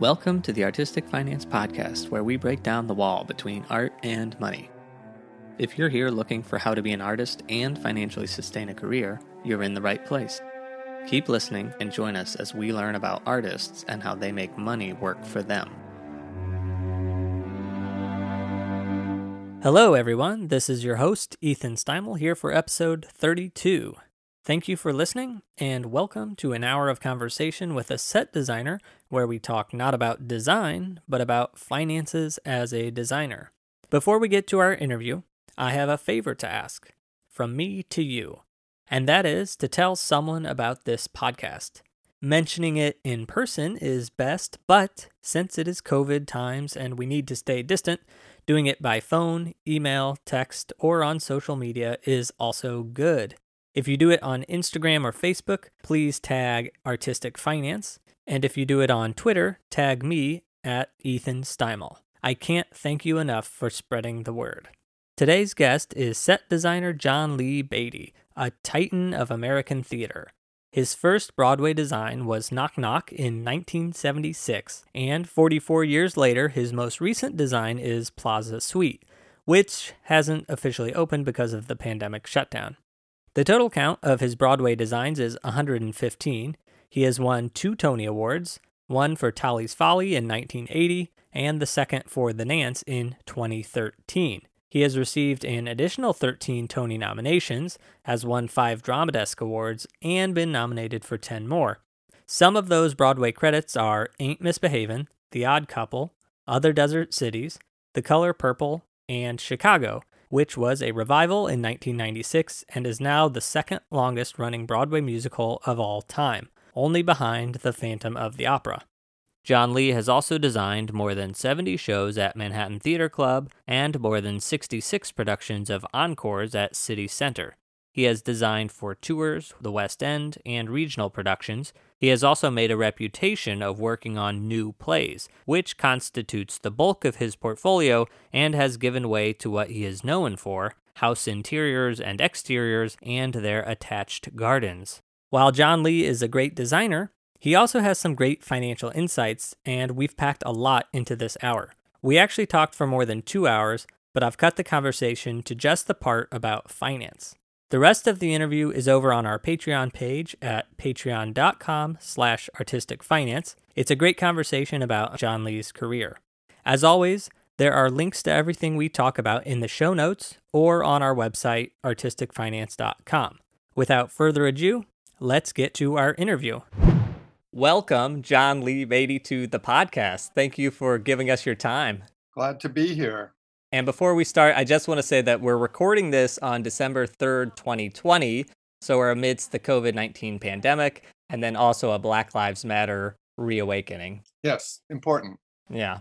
Welcome to the Artistic Finance Podcast, where we break down the wall between art and money. If you're here looking for how to be an artist and financially sustain a career, you're in the right place. Keep listening and join us as we learn about artists and how they make money work for them. Hello, everyone. This is your host, Ethan Steimel, here for episode 32. Thank you for listening, and welcome to an hour of conversation with a set designer where we talk not about design, but about finances as a designer. Before we get to our interview, I have a favor to ask from me to you, and that is to tell someone about this podcast. Mentioning it in person is best, but since it is COVID times and we need to stay distant, doing it by phone, email, text, or on social media is also good. If you do it on Instagram or Facebook, please tag Artistic Finance. And if you do it on Twitter, tag me at Ethan Steimel. I can't thank you enough for spreading the word. Today's guest is set designer John Lee Beatty, a titan of American theater. His first Broadway design was Knock Knock in 1976, and 44 years later, his most recent design is Plaza Suite, which hasn't officially opened because of the pandemic shutdown. The total count of his Broadway designs is 115. He has won two Tony Awards, one for Tally's Folly in 1980 and the second for The Nance in 2013. He has received an additional 13 Tony nominations, has won five Drama Desk Awards, and been nominated for 10 more. Some of those Broadway credits are Ain't Misbehavin', The Odd Couple, Other Desert Cities, The Color Purple, and Chicago, which was a revival in 1996 and is now the second longest running Broadway musical of all time, only behind The Phantom of the Opera. John Lee has also designed more than 70 shows at Manhattan Theater Club and more than 66 productions of encores at City Center. He has designed for tours, the West End, and regional productions. He has also made a reputation of working on new plays, which constitutes the bulk of his portfolio and has given way to what he is known for house interiors and exteriors and their attached gardens. While John Lee is a great designer, he also has some great financial insights, and we've packed a lot into this hour. We actually talked for more than two hours, but I've cut the conversation to just the part about finance. The rest of the interview is over on our Patreon page at patreon.com slash artisticfinance. It's a great conversation about John Lee's career. As always, there are links to everything we talk about in the show notes or on our website, artisticfinance.com. Without further ado, let's get to our interview. Welcome, John Lee Beatty, to the podcast. Thank you for giving us your time. Glad to be here. And before we start, I just want to say that we're recording this on December 3rd, 2020. So we're amidst the COVID 19 pandemic and then also a Black Lives Matter reawakening. Yes, important. Yeah.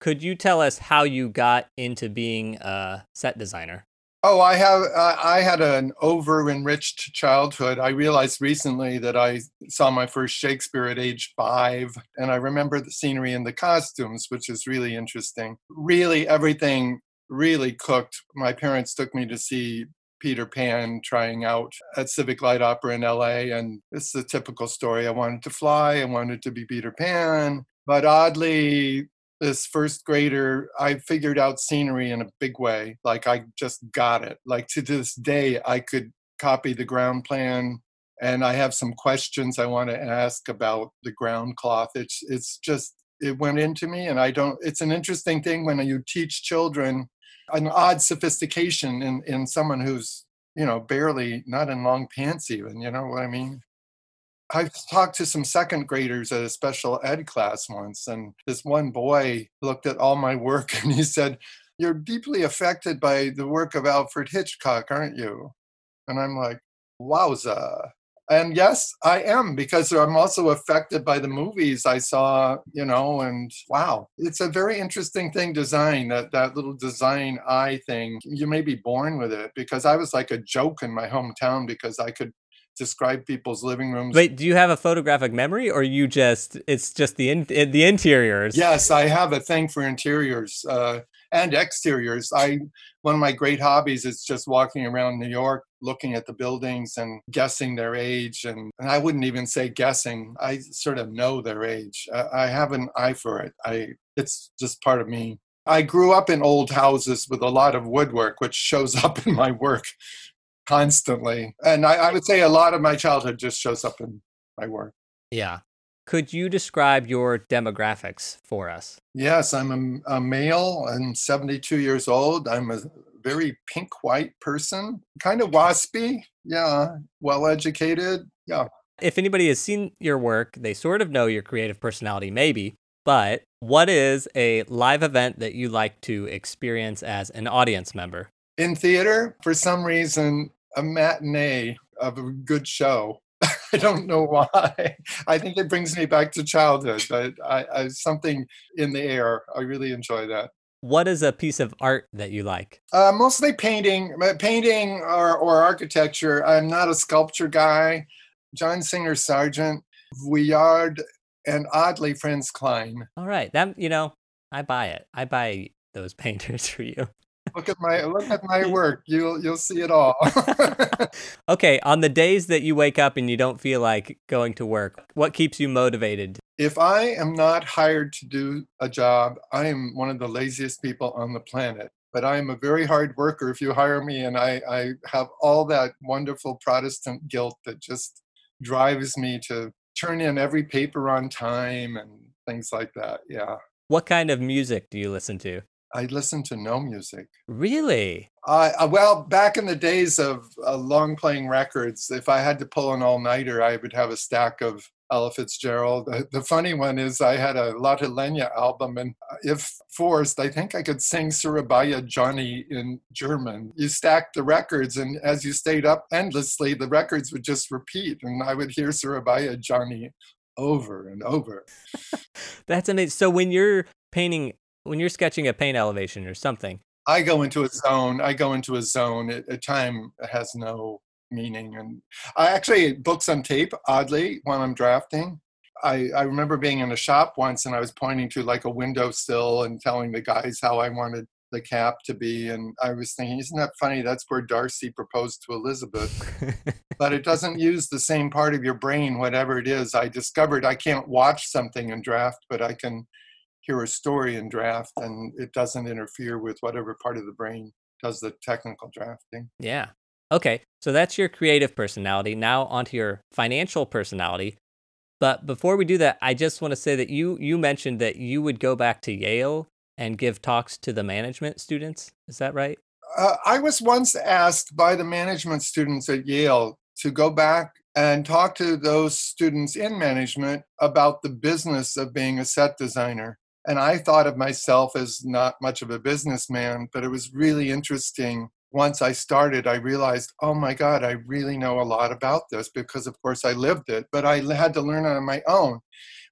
Could you tell us how you got into being a set designer? Oh, I have. Uh, I had an over-enriched childhood. I realized recently that I saw my first Shakespeare at age five, and I remember the scenery and the costumes, which is really interesting. Really, everything really cooked. My parents took me to see Peter Pan trying out at Civic Light Opera in LA, and it's the typical story. I wanted to fly. I wanted to be Peter Pan, but oddly, this first grader, I figured out scenery in a big way. Like I just got it. Like to this day, I could copy the ground plan and I have some questions I want to ask about the ground cloth. It's it's just it went into me and I don't it's an interesting thing when you teach children an odd sophistication in in someone who's, you know, barely not in long pants even, you know what I mean? I talked to some second graders at a special ed class once, and this one boy looked at all my work and he said, You're deeply affected by the work of Alfred Hitchcock, aren't you? And I'm like, Wowza. And yes, I am because I'm also affected by the movies I saw, you know, and wow, it's a very interesting thing design, that, that little design eye thing. You may be born with it because I was like a joke in my hometown because I could describe people's living rooms. Wait, do you have a photographic memory, or you just it's just the in, the interiors? Yes, I have a thing for interiors uh, and exteriors. I one of my great hobbies is just walking around New York looking at the buildings and guessing their age. And, and I wouldn't even say guessing, I sort of know their age. I, I have an eye for it. I, it's just part of me. I grew up in old houses with a lot of woodwork, which shows up in my work constantly. And I, I would say a lot of my childhood just shows up in my work. Yeah. Could you describe your demographics for us? Yes, I'm a, a male. I'm 72 years old. I'm a very pink white person, kind of waspy. Yeah, well educated. Yeah. If anybody has seen your work, they sort of know your creative personality, maybe. But what is a live event that you like to experience as an audience member? In theater, for some reason, a matinee of a good show I don't know why. I think it brings me back to childhood, but I, I, something in the air. I really enjoy that. What is a piece of art that you like? Uh, mostly painting, painting or, or architecture. I'm not a sculpture guy. John Singer Sargent, Vuillard, and oddly Franz Kline. All right, that you know, I buy it. I buy those painters for you look at my look at my work. You'll you'll see it all. okay, on the days that you wake up and you don't feel like going to work, what keeps you motivated? If I am not hired to do a job, I am one of the laziest people on the planet. But I am a very hard worker if you hire me, and I, I have all that wonderful Protestant guilt that just drives me to turn in every paper on time and things like that. Yeah. What kind of music do you listen to? I listen to no music. Really? Uh, well, back in the days of uh, long playing records, if I had to pull an all nighter, I would have a stack of Ella Fitzgerald. The, the, funny one is, I had a Lotte Lenya album, and uh, if forced, I think I could sing Surabaya Johnny in German. You stacked the records, and as you stayed up endlessly, the records would just repeat, and I would hear Surabaya Johnny over and over. That's amazing. So when you're painting when you're sketching a paint elevation or something i go into a zone i go into a zone at a time has no meaning and i actually books on tape oddly when i'm drafting I, I remember being in a shop once and I was pointing to like a windowsill and telling the guys how I wanted the cap to be. And I was thinking, isn't that funny? That's where Darcy proposed to Elizabeth. but it doesn't use the same part of your brain, whatever it is. I discovered I can't watch something and draft, but I can hear a story in draft and it doesn't interfere with whatever part of the brain does the technical drafting. Yeah. Okay. So that's your creative personality. Now onto your financial personality. But before we do that, I just want to say that you you mentioned that you would go back to Yale and give talks to the management students. Is that right? Uh, I was once asked by the management students at Yale to go back and talk to those students in management about the business of being a set designer. And I thought of myself as not much of a businessman, but it was really interesting. Once I started, I realized, oh my God, I really know a lot about this because, of course, I lived it, but I had to learn on my own.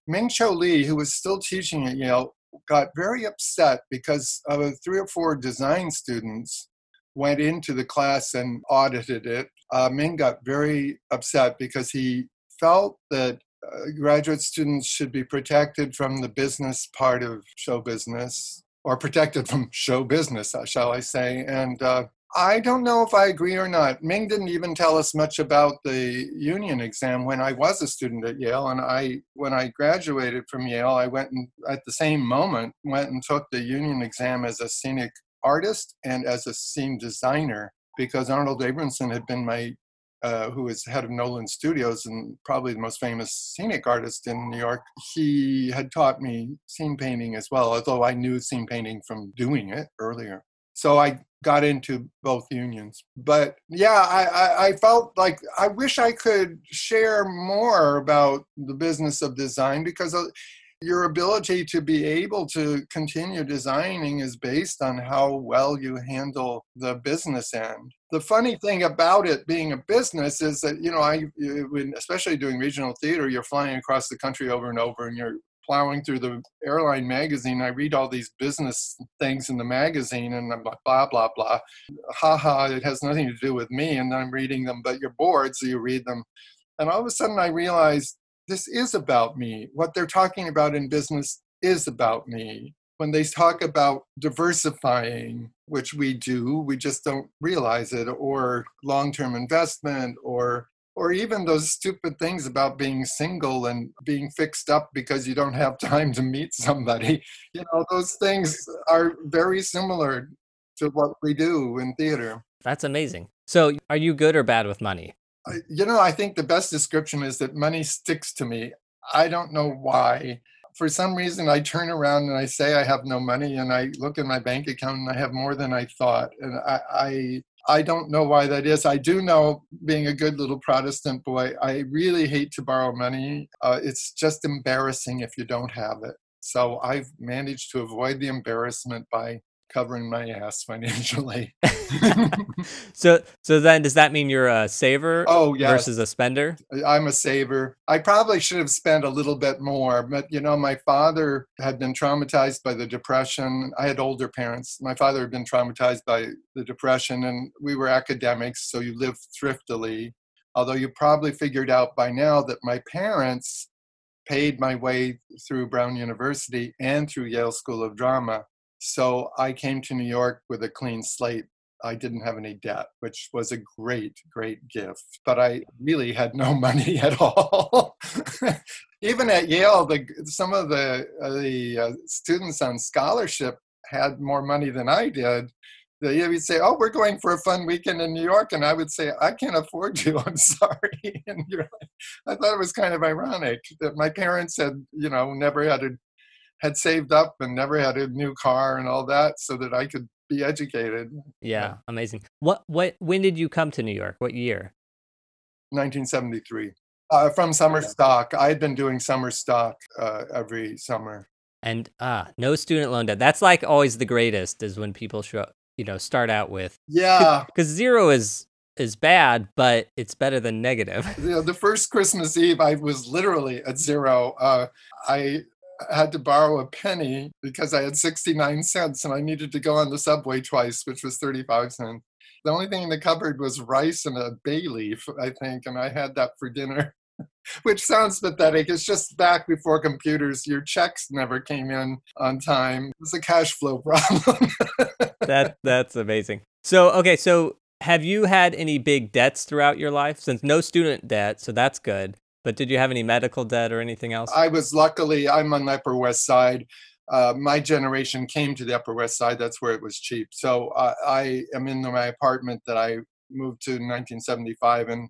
Ming Cho Lee, who was still teaching at Yale, got very upset because of three or four design students went into the class and audited it. Uh, Ming got very upset because he felt that graduate students should be protected from the business part of show business, or protected from show business, uh, shall I say. And uh, I don't know if I agree or not. Ming didn't even tell us much about the union exam when I was a student at Yale. And I, when I graduated from Yale, I went and at the same moment went and took the union exam as a scenic artist and as a scene designer because Arnold Abramson had been my uh, who is head of Nolan Studios and probably the most famous scenic artist in New York, he had taught me scene painting as well, although I knew scene painting from doing it earlier. So I got into both unions. But yeah, I, I, I felt like I wish I could share more about the business of design because uh, your ability to be able to continue designing is based on how well you handle the business end. The funny thing about it being a business is that, you know, I, especially doing regional theater, you're flying across the country over and over and you're plowing through the airline magazine. I read all these business things in the magazine and I'm like, blah, blah, blah. Ha ha, it has nothing to do with me. And I'm reading them, but you're bored, so you read them. And all of a sudden I realized this is about me. What they're talking about in business is about me. When they talk about diversifying, which we do, we just don't realize it, or long term investment, or or even those stupid things about being single and being fixed up because you don't have time to meet somebody. You know, those things are very similar to what we do in theater. That's amazing. So, are you good or bad with money? You know, I think the best description is that money sticks to me. I don't know why. For some reason, I turn around and I say I have no money, and I look in my bank account and I have more than I thought. And I, I I don't know why that is. I do know, being a good little Protestant boy, I really hate to borrow money. Uh, it's just embarrassing if you don't have it. So I've managed to avoid the embarrassment by covering my ass financially. so so then does that mean you're a saver oh yes. versus a spender? I'm a saver. I probably should have spent a little bit more, but you know my father had been traumatized by the depression. I had older parents. My father had been traumatized by the depression and we were academics, so you lived thriftily. Although you probably figured out by now that my parents paid my way through Brown University and through Yale School of Drama so I came to New York with a clean slate. I didn't have any debt, which was a great, great gift. But I really had no money at all. Even at Yale, the, some of the, uh, the uh, students on scholarship had more money than I did. They would say, "Oh, we're going for a fun weekend in New York," and I would say, "I can't afford to. I'm sorry." And like, I thought it was kind of ironic that my parents had, you know, never had a had saved up and never had a new car and all that so that I could be educated. Yeah, amazing. What what when did you come to New York? What year? 1973. Uh, from summer stock. I had been doing summer stock uh, every summer. And ah, no student loan debt. That's like always the greatest is when people show, you know, start out with Yeah. Cuz zero is is bad, but it's better than negative. You know, the first Christmas Eve, I was literally at zero. Uh, I had to borrow a penny because I had 69 cents and I needed to go on the subway twice, which was 35 cents. The only thing in the cupboard was rice and a bay leaf, I think, and I had that for dinner, which sounds pathetic. It's just back before computers, your checks never came in on time. It was a cash flow problem. that that's amazing. So, okay, so have you had any big debts throughout your life since no student debt, so that's good. But did you have any medical debt or anything else? I was luckily, I'm on the Upper West Side. Uh, my generation came to the Upper West Side. That's where it was cheap. So uh, I am in my apartment that I moved to in 1975. And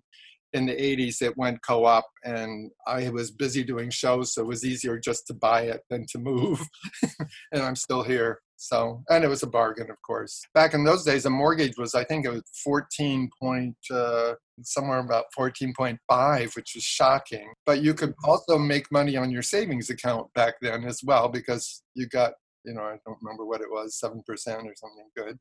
in the 80s, it went co op, and I was busy doing shows. So it was easier just to buy it than to move. and I'm still here. So, and it was a bargain, of course. Back in those days, a mortgage was, I think it was 14 point, uh, somewhere about 14.5, which was shocking. But you could also make money on your savings account back then as well because you got, you know, I don't remember what it was, 7% or something good.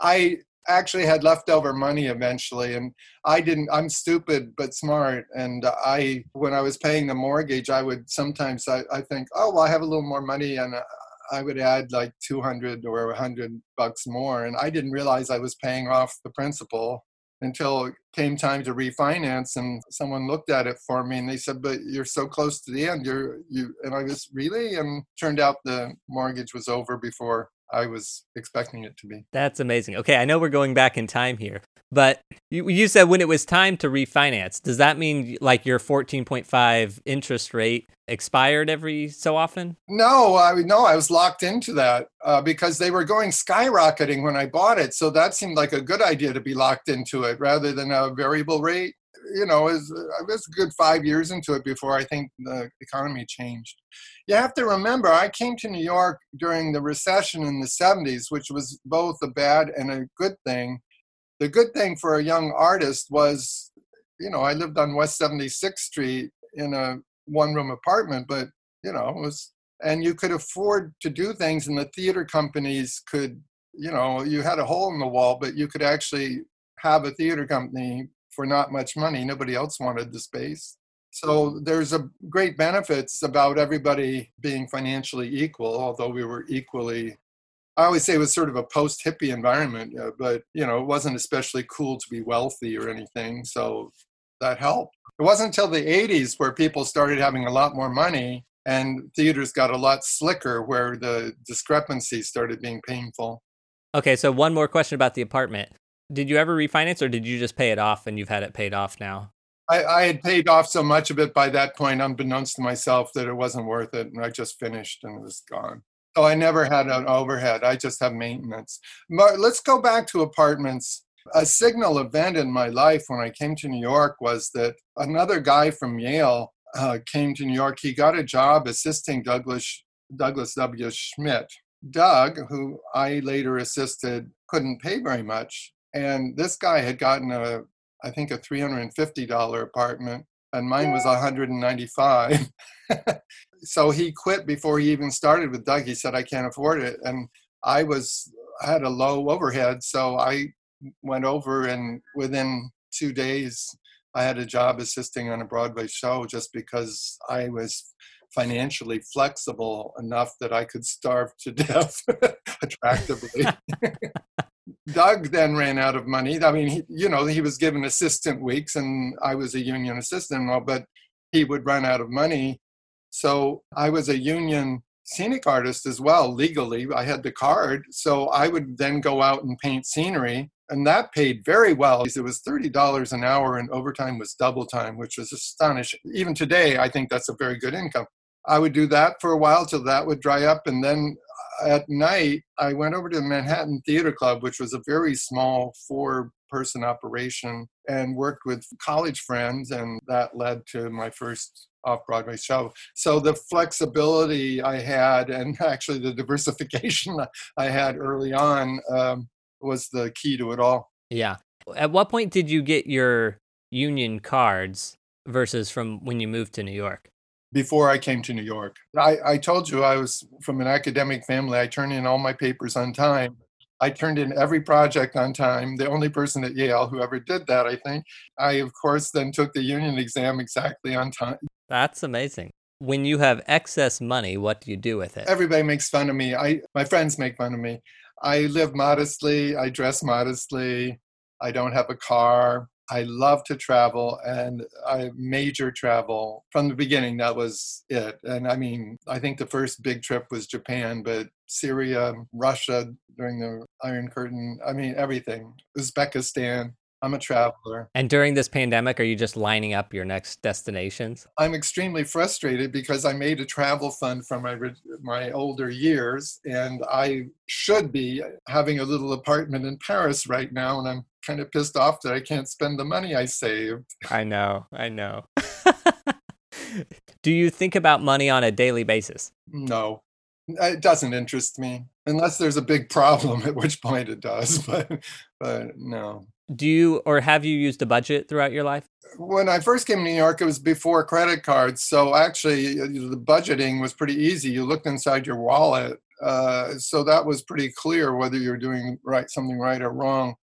I actually had leftover money eventually and i didn't i'm stupid but smart and i when i was paying the mortgage i would sometimes i, I think oh well i have a little more money and I would add like 200 or 100 bucks more. And I didn't realize I was paying off the principal until it came time to refinance and someone looked at it for me and they said but you're so close to the end you're you and i was really and turned out the mortgage was over before I was expecting it to be. That's amazing. Okay, I know we're going back in time here, but you, you said when it was time to refinance, does that mean like your 14.5 interest rate expired every so often? No, I no, I was locked into that uh, because they were going skyrocketing when I bought it. So that seemed like a good idea to be locked into it rather than a variable rate. You know, it was, was a good five years into it before I think the economy changed you have to remember, I came to New York during the recession in the 70s, which was both a bad and a good thing. The good thing for a young artist was, you know, I lived on West 76th Street in a one room apartment, but, you know, it was, and you could afford to do things, and the theater companies could, you know, you had a hole in the wall, but you could actually have a theater company for not much money. Nobody else wanted the space. So there's a great benefits about everybody being financially equal, although we were equally. I always say it was sort of a post hippie environment, uh, but you know it wasn't especially cool to be wealthy or anything, so that helped. It wasn't until the 80s where people started having a lot more money and theaters got a lot slicker, where the discrepancies started being painful. Okay, so one more question about the apartment. Did you ever refinance or did you just pay it off and you've had it paid off now? I, I had paid off so much of it by that point, unbeknownst to myself, that it wasn't worth it. And I just finished and it was gone. So I never had an overhead. I just have maintenance. But let's go back to apartments. A signal event in my life when I came to New York was that another guy from Yale uh, came to New York. He got a job assisting Douglas Douglas W. Schmidt. Doug, who I later assisted, couldn't pay very much, and this guy had gotten a, I think, a three hundred and fifty dollar apartment, and mine was one hundred and ninety five. so he quit before he even started with Doug. He said, "I can't afford it," and I was I had a low overhead, so I went over, and within two days, I had a job assisting on a Broadway show just because I was financially flexible enough that I could starve to death attractively. Doug then ran out of money. I mean, he, you know, he was given assistant weeks, and I was a union assistant, but he would run out of money. So I was a union scenic artist as well, legally. I had the card. So I would then go out and paint scenery, and that paid very well. It was $30 an hour, and overtime was double time, which was astonishing. Even today, I think that's a very good income. I would do that for a while till that would dry up. And then at night, I went over to the Manhattan Theater Club, which was a very small four person operation, and worked with college friends. And that led to my first off Broadway show. So the flexibility I had, and actually the diversification I had early on, um, was the key to it all. Yeah. At what point did you get your union cards versus from when you moved to New York? Before I came to New York. I, I told you I was from an academic family. I turned in all my papers on time. I turned in every project on time. The only person at Yale who ever did that, I think. I, of course, then took the union exam exactly on time. That's amazing. When you have excess money, what do you do with it? Everybody makes fun of me. I my friends make fun of me. I live modestly. I dress modestly. I don't have a car. I love to travel and I major travel from the beginning. That was it. And I mean, I think the first big trip was Japan, but Syria, Russia during the Iron Curtain, I mean, everything, Uzbekistan. I'm a traveler. And during this pandemic, are you just lining up your next destinations? I'm extremely frustrated because I made a travel fund from my my older years, and I should be having a little apartment in Paris right now, and I'm kind of pissed off that I can't spend the money I saved. I know, I know. Do you think about money on a daily basis? No, it doesn't interest me unless there's a big problem, at which point it does. But, but no. Do you or have you used a budget throughout your life? When I first came to New York, it was before credit cards. So actually, the budgeting was pretty easy. You looked inside your wallet. Uh, so that was pretty clear whether you're doing right something right or wrong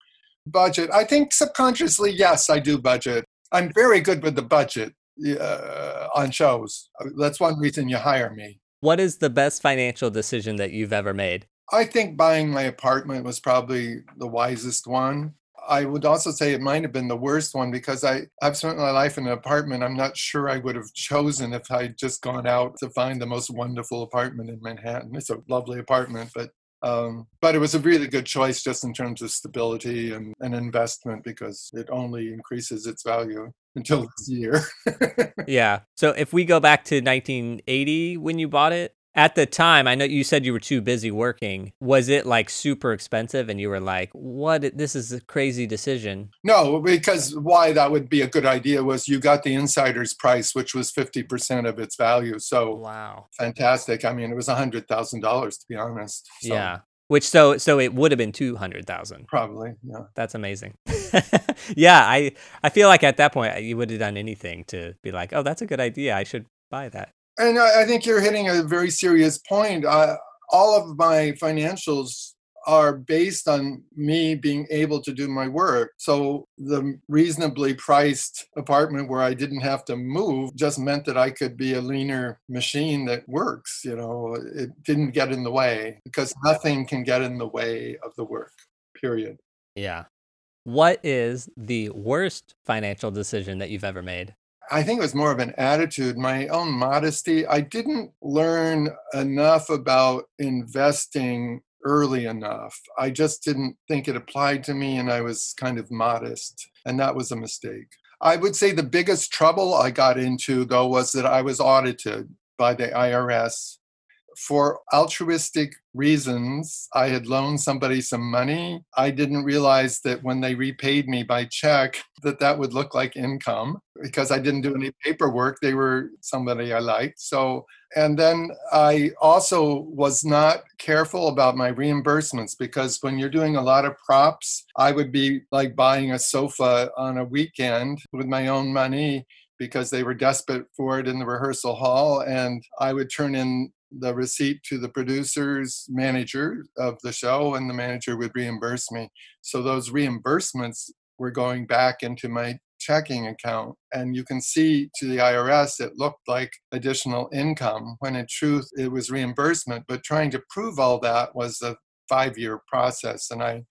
budget. I think subconsciously, yes, I do budget. I'm very good with the budget uh, on shows. That's one reason you hire me. What is the best financial decision that you've ever made? I think buying my apartment was probably the wisest one. I would also say it might have been the worst one because I, I've spent my life in an apartment I'm not sure I would have chosen if I'd just gone out to find the most wonderful apartment in Manhattan. It's a lovely apartment, but um, but it was a really good choice just in terms of stability and, and investment because it only increases its value until this year. yeah. So if we go back to 1980 when you bought it, at the time, I know you said you were too busy working. Was it like super expensive and you were like, what? This is a crazy decision? No, because why that would be a good idea was you got the insider's price, which was 50% of its value. So, wow. Fantastic. I mean, it was $100,000 to be honest. So. Yeah. Which so so it would have been two hundred thousand. Probably, yeah. That's amazing. yeah, I I feel like at that point you would have done anything to be like, oh, that's a good idea. I should buy that. And I, I think you're hitting a very serious point. All of my financials are based on me being able to do my work. So the reasonably priced apartment where I didn't have to move just meant that I could be a leaner machine that works. You know, it didn't get in the way because nothing can get in the way of the work, period. Yeah. What is the worst financial decision that you've ever made? I think it was more of an attitude, my own modesty. I didn't learn enough about investing early enough. I just didn't think it applied to me and I was kind of modest. And that was a mistake. I would say the biggest trouble I got into, though, was that I was audited by the IRS for altruistic reasons, I had loaned somebody some money. I didn't realize that when they repaid me by check, that that would look like income because I didn't do any paperwork. They were somebody I liked. So, and then I also was not careful about my reimbursements because when you're doing a lot of props, I would be like buying a sofa on a weekend with my own money because they were desperate for it in the rehearsal hall and i would turn in the receipt to the producer's manager of the show, and the manager would reimburse me. So those reimbursements were going back into my checking account. And you can see to the IRS, it looked like additional income when in truth it was reimbursement. But trying to prove all that was a five year process and i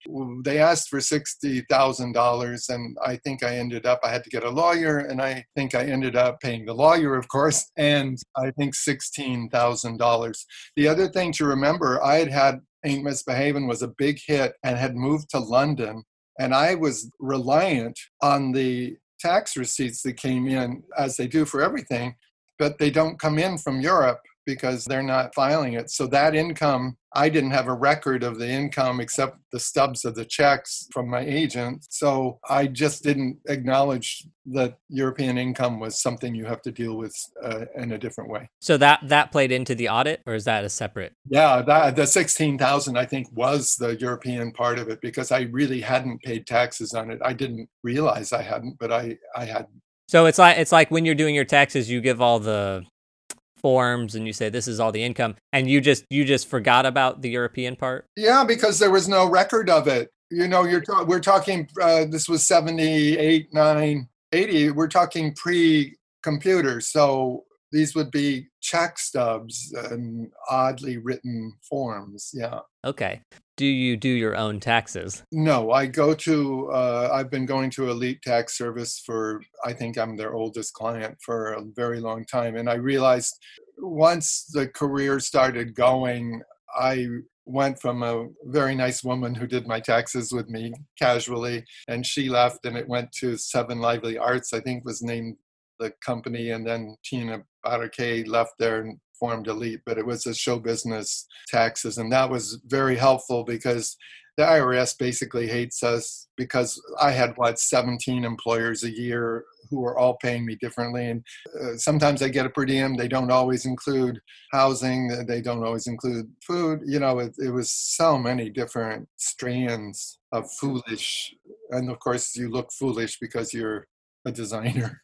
they asked for $60000 and i think i ended up i had to get a lawyer and i think i ended up paying the lawyer of course and i think $16000 the other thing to remember i had had ain't misbehaving was a big hit and had moved to london and i was reliant on the tax receipts that came in as they do for everything but they don't come in from europe because they're not filing it. So that income, I didn't have a record of the income except the stubs of the checks from my agent. So I just didn't acknowledge that European income was something you have to deal with uh, in a different way. So that that played into the audit, or is that a separate? Yeah, that the sixteen thousand I think was the European part of it because I really hadn't paid taxes on it. I didn't realize I hadn't, but I I had so it's like it's like when you're doing your taxes, you give all the forms and you say this is all the income and you just you just forgot about the european part? Yeah because there was no record of it. You know you're ta- we're talking uh, this was 78 9 80 we're talking pre computer so these would be check stubs and oddly written forms yeah okay do you do your own taxes? No, I go to, uh, I've been going to Elite Tax Service for, I think I'm their oldest client for a very long time. And I realized once the career started going, I went from a very nice woman who did my taxes with me casually, and she left, and it went to Seven Lively Arts, I think was named the company, and then Tina Barake left there and formed Elite, but it was a show business taxes. And that was very helpful because the IRS basically hates us because I had, what, 17 employers a year who were all paying me differently. And uh, sometimes I get a per diem. They don't always include housing, they don't always include food. You know, it, it was so many different strands of foolish. And of course, you look foolish because you're a designer.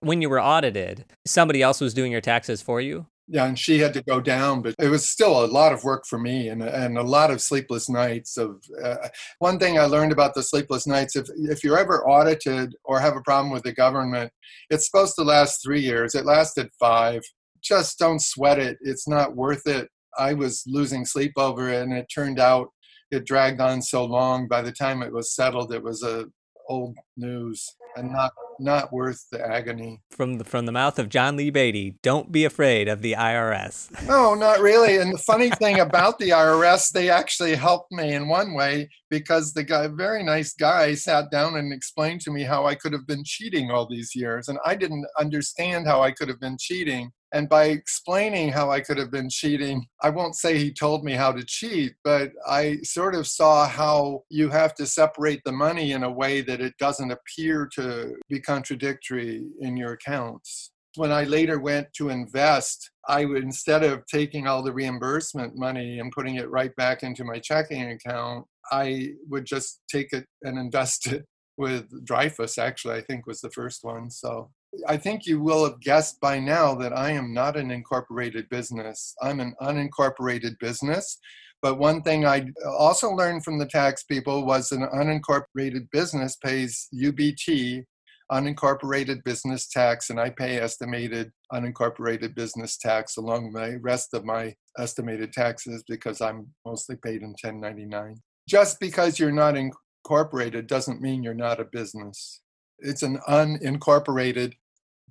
When you were audited, somebody else was doing your taxes for you? yeah, and she had to go down, but it was still a lot of work for me and, and a lot of sleepless nights. Of uh, one thing I learned about the sleepless nights: if if you're ever audited or have a problem with the government, it's supposed to last three years. It lasted five. Just don't sweat it. It's not worth it. I was losing sleep over it, and it turned out it dragged on so long. By the time it was settled, it was a old news and not not worth the agony. From the from the mouth of John Lee Beatty, don't be afraid of the IRS. No, not really. And the funny thing about the IRS, they actually helped me in one way because the guy, very nice guy, sat down and explained to me how I could have been cheating all these years, and I didn't understand how I could have been cheating. And by explaining how I could have been cheating, I won't say he told me how to cheat, but I sort of saw how you have to separate the money in a way that it doesn't appear to be contradictory in your accounts. When I later went to invest, I would, instead of taking all the reimbursement money and putting it right back into my checking account, I would just take it and invest it with Dreyfus, actually, I think was the first one. So I think you will have guessed by now that I am not an incorporated business. I'm an unincorporated business. But one thing I also learned from the tax people was an unincorporated business pays UBT, unincorporated business tax, and I pay estimated unincorporated business tax along with the rest of my estimated taxes because I'm mostly paid in 1099. Just because you're not incorporated doesn't mean you're not a business it's an unincorporated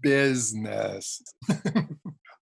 business.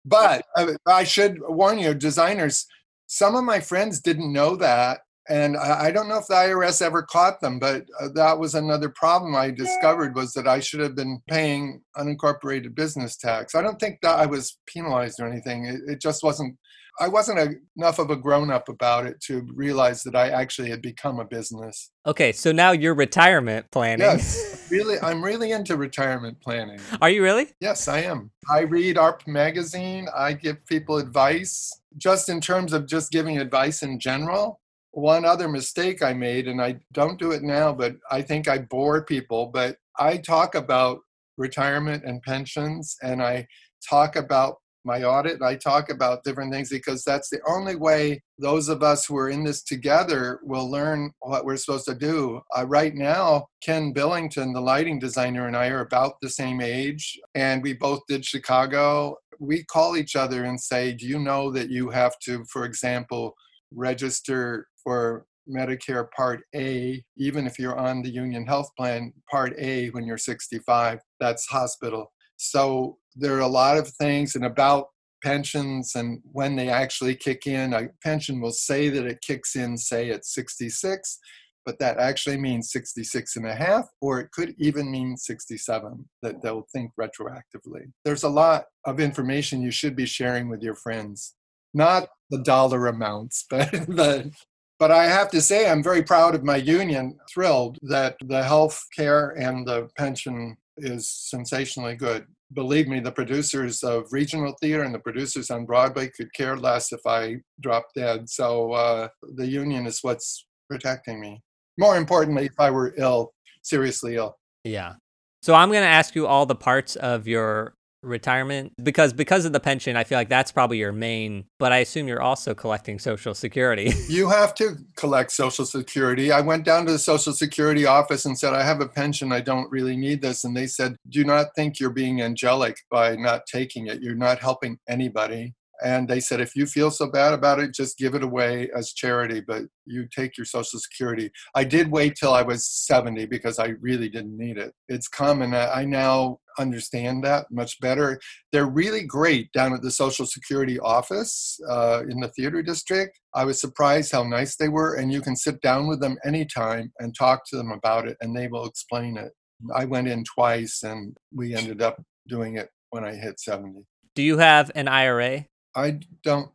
but I should warn you, designers, some of my friends didn't know that. And I, I don't know if the IRS ever caught them, but uh, that was another problem I discovered was that I should have been paying unincorporated business tax. I don't think that I was penalized or anything. It, it just wasn't I wasn't a, enough of a grown up about it to realize that I actually had become a business. Okay, so now you're retirement planning. Yes, really, I'm really into retirement planning. Are you really? Yes, I am. I read AARP magazine. I give people advice, just in terms of just giving advice in general. One other mistake I made, and I don't do it now, but I think I bore people. But I talk about retirement and pensions, and I talk about my audit. I talk about different things because that's the only way those of us who are in this together will learn what we're supposed to do. Uh, right now, Ken Billington, the lighting designer, and I are about the same age, and we both did Chicago. We call each other and say, Do you know that you have to, for example, register for Medicare Part A, even if you're on the Union Health Plan, Part A when you're 65, that's hospital. So there are a lot of things and about pensions and when they actually kick in. A pension will say that it kicks in, say, at 66, but that actually means 66 and a half, or it could even mean 67 that they'll think retroactively. There's a lot of information you should be sharing with your friends. Not the dollar amounts, but the but I have to say, I'm very proud of my union, thrilled that the health care and the pension is sensationally good believe me, the producers of regional theater and the producers on Broadway could care less if I dropped dead. So uh, the union is what's protecting me. More importantly, if I were ill, seriously ill. Yeah. So I'm going to ask you all the parts of your retirement? Because because of the pension i feel like that's probably your main but i assume you're also collecting social security. You have to collect social security. I went down to the social security office and said i have a pension. I don't really need this. And they said do not think you're being angelic by not taking it. You're not helping anybody and they said if you feel so bad about it just give it away as charity but you take your social security. I did wait till i was 70 because i really didn't need it. It's common i now understand that much better. They're really great down at the social security office uh, in the theater district. I was surprised how nice they were and you can sit down with them anytime and talk to them about it and they will explain it. I went in twice and we ended up doing it when i hit 70 do you have an ira I don't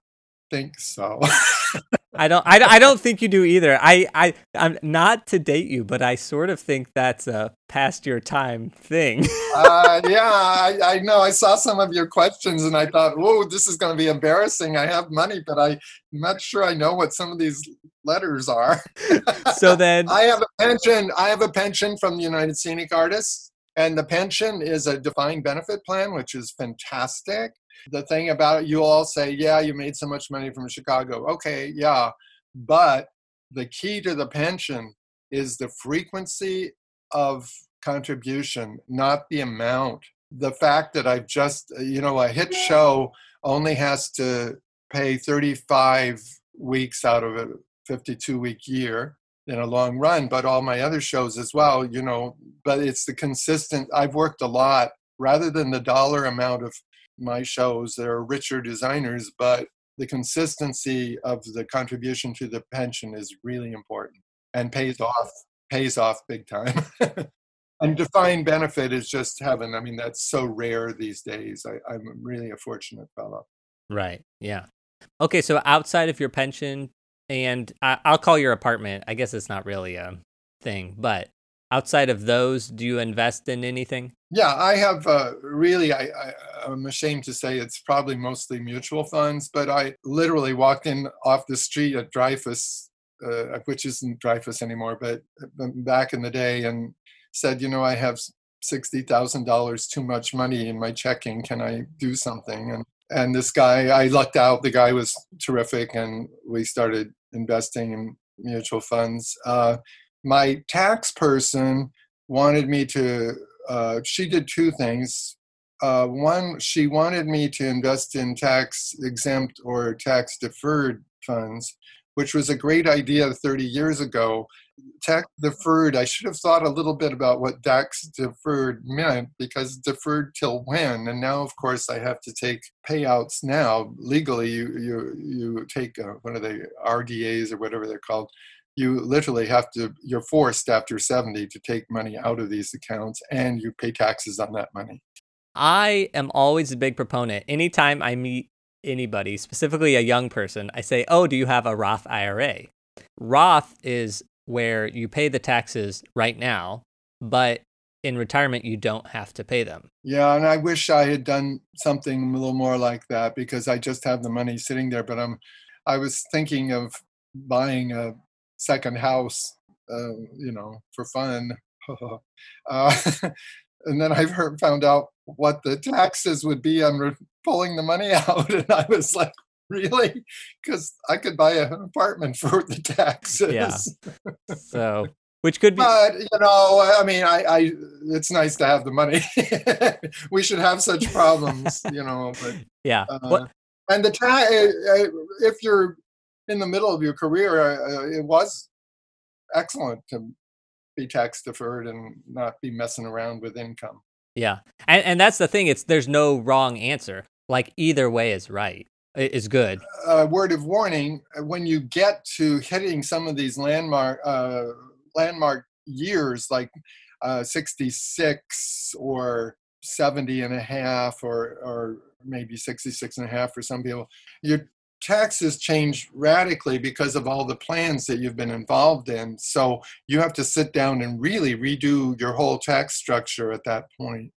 think so. I don't. I, I don't think you do either. I. I. I'm not to date you, but I sort of think that's a past your time thing. uh, yeah, I, I know. I saw some of your questions, and I thought, "Whoa, this is going to be embarrassing." I have money, but I'm not sure I know what some of these letters are. so then, I have a pension. I have a pension from the United Scenic Artists, and the pension is a defined benefit plan, which is fantastic the thing about it, you all say, yeah, you made so much money from Chicago. Okay, yeah. But the key to the pension is the frequency of contribution, not the amount. The fact that I've just, uh, you know, a hit show only has to pay 35 weeks out of a 52 week year in a long run, but all my other shows as well, you know, but it's the consistent, I've worked a lot rather than the dollar amount of my shows. They're richer designers, but the consistency of the contribution to the pension is really important and pays off pays off big time. and defined benefit is just heaven. I mean, that's so rare these days. I, I'm really a fortunate fellow. Right. Yeah. Okay. So outside of your pension, and I, I'll call your apartment. I guess it's not really a thing, but outside of those, do you invest in anything? Yeah, I have uh, really, I, I, am ashamed to say it's probably mostly mutual funds, but I literally walked in off the street at Dreyfus, uh, which isn't Dreyfus anymore, but back in the day, and said, you know, I have $60,000 too much money in my checking. Can I do something? And and this guy, I lucked out. The guy was terrific, and we started investing in mutual funds. Uh, my tax person wanted me to uh, she did two things uh, one she wanted me to invest in tax exempt or tax deferred funds which was a great idea 30 years ago. Tax deferred, I should have thought a little bit about what tax deferred meant because deferred till when? And now, of course, I have to take payouts now. Legally, you, you, you take, uh, are they, RDAs or whatever they're called you literally have to you're forced after 70 to take money out of these accounts and you pay taxes on that money. I am always a big proponent. Anytime i meet anybody specifically a young person i say oh do you have a roth ira roth is where you pay the taxes right now but in retirement you don't have to pay them. Yeah and i wish i had done something a little more like that because i just have the money sitting there but i'm i was thinking of buying a second house, uh, you know, for fun. uh, and then I found out what the taxes would be on re- pulling the money out, and I was like, really? Because I could buy an apartment for the taxes. Yeah. So, which could be. But you know, I mean, I, I it's nice to have the money. we should have such problems, you know. But yeah. Uh, and the tax, if you're in the middle of your career, uh, it was excellent to be tax deferred and not be messing around with income. Yeah, and and that's the thing. It's there's no wrong answer. Like either way is right. Is good. A uh, word of warning: uh, when you get to hitting some of these landmark uh, landmark years, like uh, 66 or 70 and a half, or or maybe 66 and a half for some people, you're taxes change radically because of all the plans that you've been involved in. So you have to sit down and really redo your whole tax structure at that point.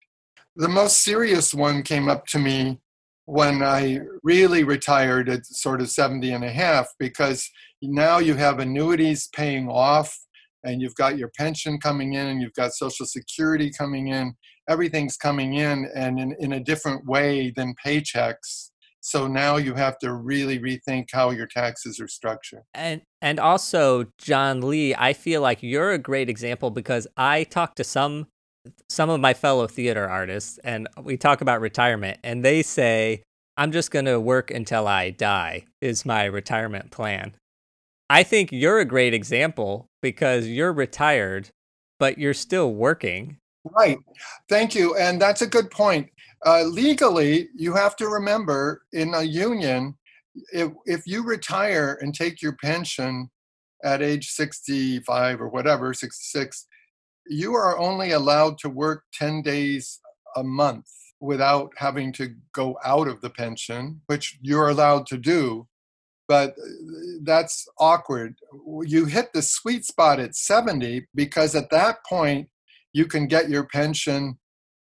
The most serious one came up to me when I really retired at sort of 70 and a half because now you have annuities paying off and you've got your pension coming in and you've got social security coming in everything's coming in and in, in a different way than paychecks so now you have to really rethink how your taxes are structured. And and also John Lee, I feel like you're a great example because I talk to some some of my fellow theater artists and we talk about retirement and they say I'm just going to work until I die is my retirement plan. I think you're a great example because you're retired but you're still working. Right. Thank you. And that's a good point. Uh, legally, you have to remember in a union, if, if you retire and take your pension at age 65 or whatever, 66, you are only allowed to work 10 days a month without having to go out of the pension, which you're allowed to do. But uh, that's awkward. You hit the sweet spot at 70 because at that point, you can get your pension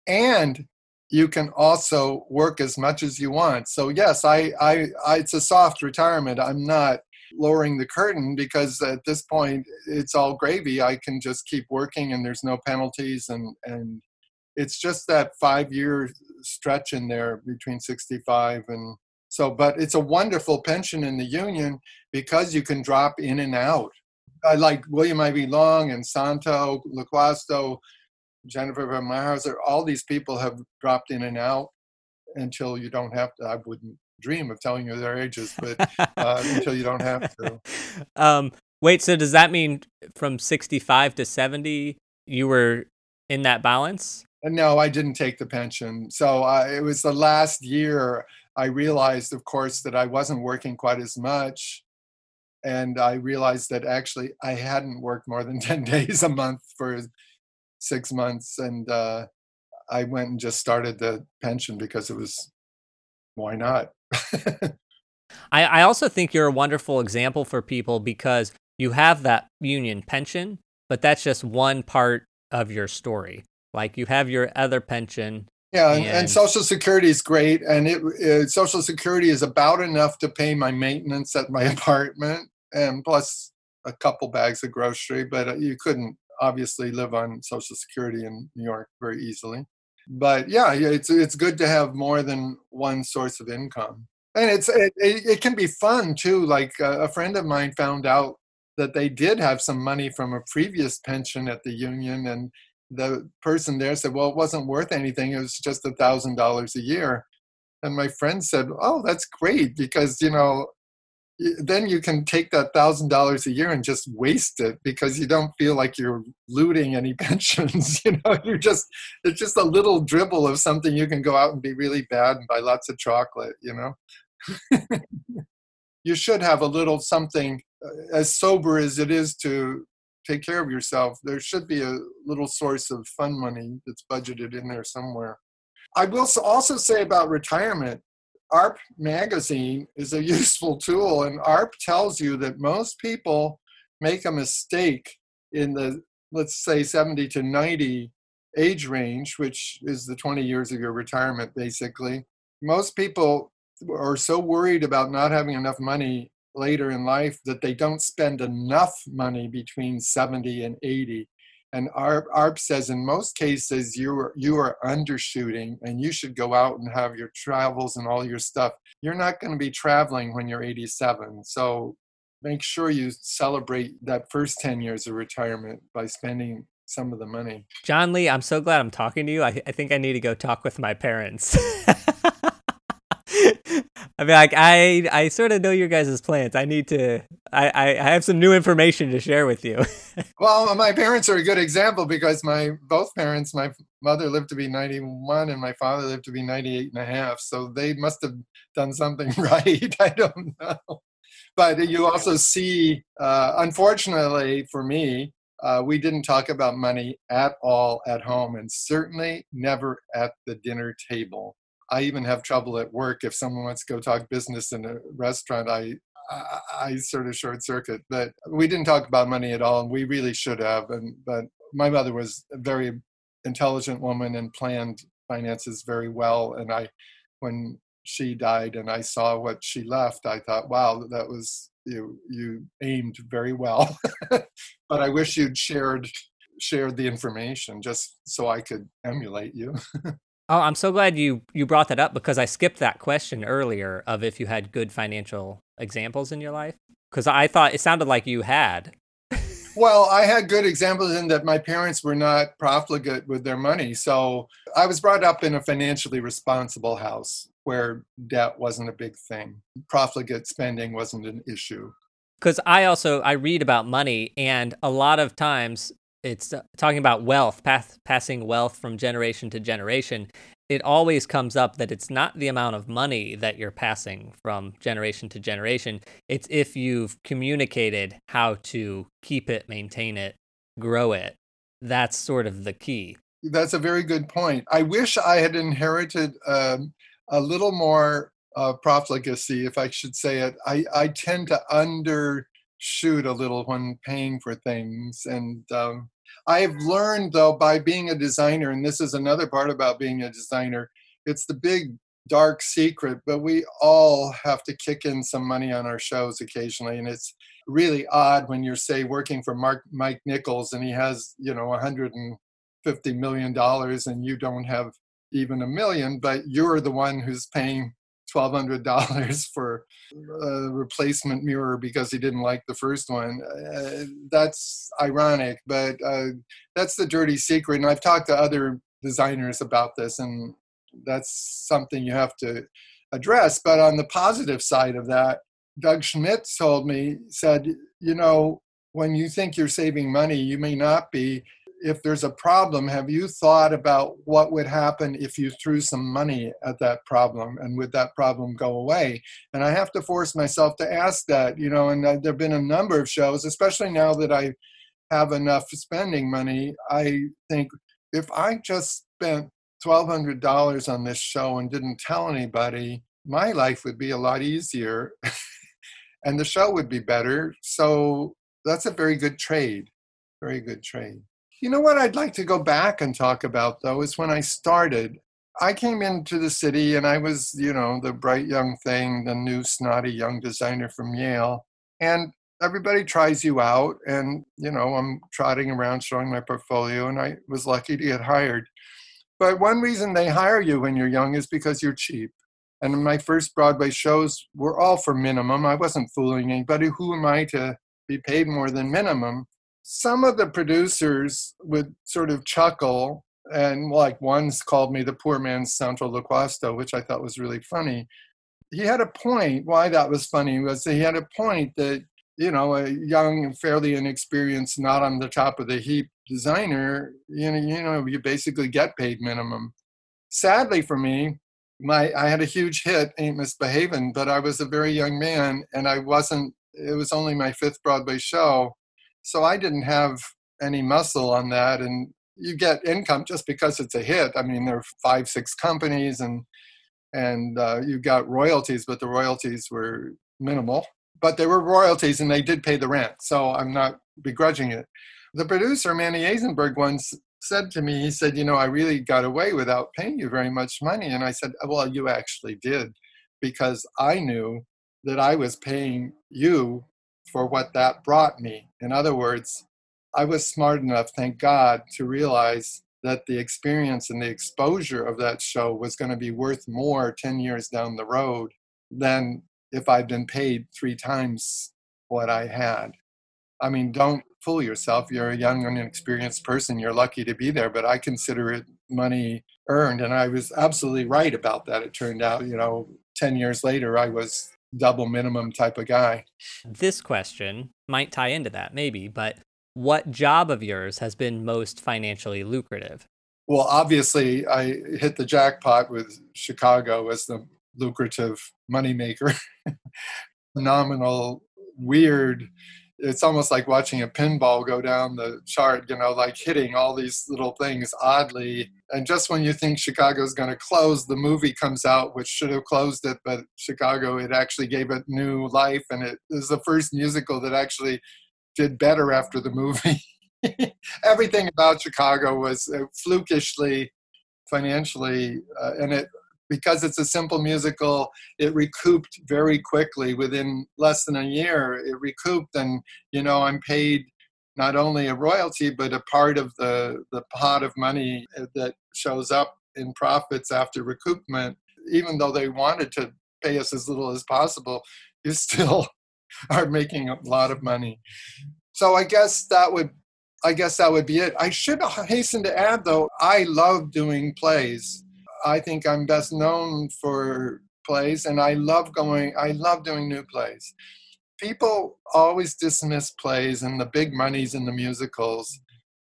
and you can also work as much as you want. So yes, I, I, I, it's a soft retirement. I'm not lowering the curtain because at this point it's all gravy. I can just keep working and there's no penalties and and it's just that five year stretch in there between 65 and so. But it's a wonderful pension in the union because you can drop in and out. I like William Ivey Long and Santo Loquasto Jennifer von Mayrhauser, all these people have dropped in and out until you don't have to. I wouldn't dream of telling you their ages, but uh, until you don't have to. Um, wait, so does that mean from 65 to 70, you were in that balance? Uh, no, I didn't take the pension. So uh, it was the last year I realized, of course, that I wasn't working quite as much. And I realized that actually I hadn't worked more than 10 days a month for six months, and uh, I went and just started the pension because it was why not. I, I also think you're a wonderful example for people because you have that union pension, but that's just one part of your story. Like you have your other pension. Yeah, and, and Social Security is great, and it, it Social Security is about enough to pay my maintenance at my apartment, and plus a couple bags of grocery. But uh, you couldn't obviously live on Social Security in New York very easily. But yeah, it's it's good to have more than one source of income, and it's it, it can be fun too. Like uh, a friend of mine found out that they did have some money from a previous pension at the union, and the person there said, "Well, it wasn't worth anything. It was just a thousand dollars a year." And my friend said, "Oh, that's great because you know then you can take that thousand dollars a year and just waste it because you don't feel like you're looting any pensions you know? You're just it's just a little dribble of something you can go out and be really bad and buy lots of chocolate you know? You should have a little something uh, as sober as it is to take care of yourself. There should be a little source of fun money that's budgeted in there somewhere. I will also say about retirement AARP magazine is a useful tool, and AARP tells you that most people make a mistake in the, let's say, 70 to 90 age range, which is the 20 years of your retirement, basically. Most people are so worried about not having enough money later in life that they don't spend enough money between 70 and 80 and AARP, AARP says in most cases you are you are undershooting and you should go out and have your travels and all your stuff. You're not going to be traveling when you're 87. So make sure you celebrate that first 10 years of retirement by spending some of the money. John Lee, I'm so glad I'm talking to you. I, I think I need to go talk with my parents. I mean, like I, I sort of know your guys' plans. I need to, I, I, I have some new information to share with you. well, my parents are a good example because my both parents, my mother lived to be 91 and my father lived to be 98 and a half. So they must have done something right. I don't know. But you also see, uh, unfortunately for me, uh, we didn't talk about money at all at home and certainly never at the dinner table. I even have trouble at work if someone wants to go talk business in a restaurant. I I, I sort of short circuit. But we didn't talk about money at all, and we really should have. And but my mother was a very intelligent woman and planned finances very well. And I, when she died and I saw what she left, I thought, wow, that was you you aimed very well. but I wish you'd shared shared the information just so I could emulate you. Oh, I'm so glad you you brought that up because I skipped that question earlier of if you had good financial examples in your life because I thought it sounded like you had. well, I had good examples in that my parents were not profligate with their money. So I was brought up in a financially responsible house where debt wasn't a big thing. Profligate spending wasn't an issue. Because I also I read about money, and a lot of times it's uh, talking about wealth, path, passing wealth from generation to generation. It always comes up that it's not the amount of money that you're passing from generation to generation. It's if you've communicated how to keep it, maintain it, grow it. That's sort of the key. That's a very good point. I wish I had inherited um, a little more uh, profligacy, if I should say it. I, I tend to undershoot a little when paying for things, and um, I've learned though by being a designer, and this is another part about being a designer, it's the big dark secret, but we all have to kick in some money on our shows occasionally. And it's really odd when you're, say, working for Mark, Mike Nichols and he has, you know, 150 million dollars and you don't have even a million, but you're the one who's paying $1,200 for a replacement mirror because he didn't like the first one. Uh, that's ironic, but uh, that's the dirty secret. And I've talked to other designers about this, and that's something you have to address. But on the positive side of that, Doug Schmidt told me, said, you know, when you think you're saving money, you may not be if there's a problem, have you thought about what would happen if you threw some money at that problem and would that problem go away? And I have to force myself to ask that, you know, and uh, there have been a number of shows, especially now that I have enough spending money. I think if I just spent $1,200 on this show and didn't tell anybody, my life would be a lot easier and the show would be better. So that's a very good trade. Very good trade. You know what I'd like to go back and talk about though is when I started. I came into the city and I was, you know, the bright young thing, the new snotty young designer from Yale. And everybody tries you out and, you know, I'm trotting around showing my portfolio and I was lucky to get hired. But one reason they hire you when you're young is because you're cheap. And my first Broadway shows were all for minimum. I wasn't fooling anybody. Who am I to be paid more than minimum? Some of the producers would sort of chuckle and like one's called me the poor man's Santo Loquasto, which I thought was really funny. he had a point. Why that was funny was that he had a point that you know a young, fairly inexperienced, not on the top of the heap designer, you know, you know, you basically get paid minimum. Sadly for me, my I had a huge hit, Ain't Misbehaving, but I was a very young man and I wasn't. It was only my fifth Broadway show, so I didn't have any muscle on that. And you get income just because it's a hit. I mean, there are five, six companies, and and uh, you got royalties, but the royalties were minimal. But they were royalties, and they did pay the rent. So I'm not begrudging it. The producer, Manny Azenberg, once said to me, he said, You know, I really got away without paying you very much money. And I said, Well, you actually did, because I knew that I was paying you for what that brought me. In other words, I was smart enough, thank God, to realize that the experience and the exposure of that show was going to be worth more 10 years down the road than if I'd been paid three times what I had. I mean, don't fool yourself. You're a young and inexperienced person. You're lucky to be there, but I consider it money earned. And I was absolutely right about that. It turned out, you know, 10 years later, I was double minimum type of guy. This question might tie into that, maybe, but what job of yours has been most financially lucrative? Well, obviously, I hit the jackpot with Chicago as the lucrative moneymaker. Phenomenal, weird it's almost like watching a pinball go down the chart, you know, like hitting all these little things oddly. And just when you think Chicago's going to close, the movie comes out, which should have closed it, but Chicago, it actually gave it new life. And it is the first musical that actually did better after the movie. Everything about Chicago was uh, flukishly financially, uh, and it because it's a simple musical, it recouped very quickly within less than a year. It recouped, and you know, I'm paid not only a royalty but a part of the the pot of money uh, that shows up in profits after recoupment. Even though they wanted to pay us as little as possible, you still are making a lot of money. So I guess that would I guess that would be it. I should hasten to add though, I love doing plays I think I'm best known for plays, and I love going. I love doing new plays. People always dismiss plays and the big monies in the musicals,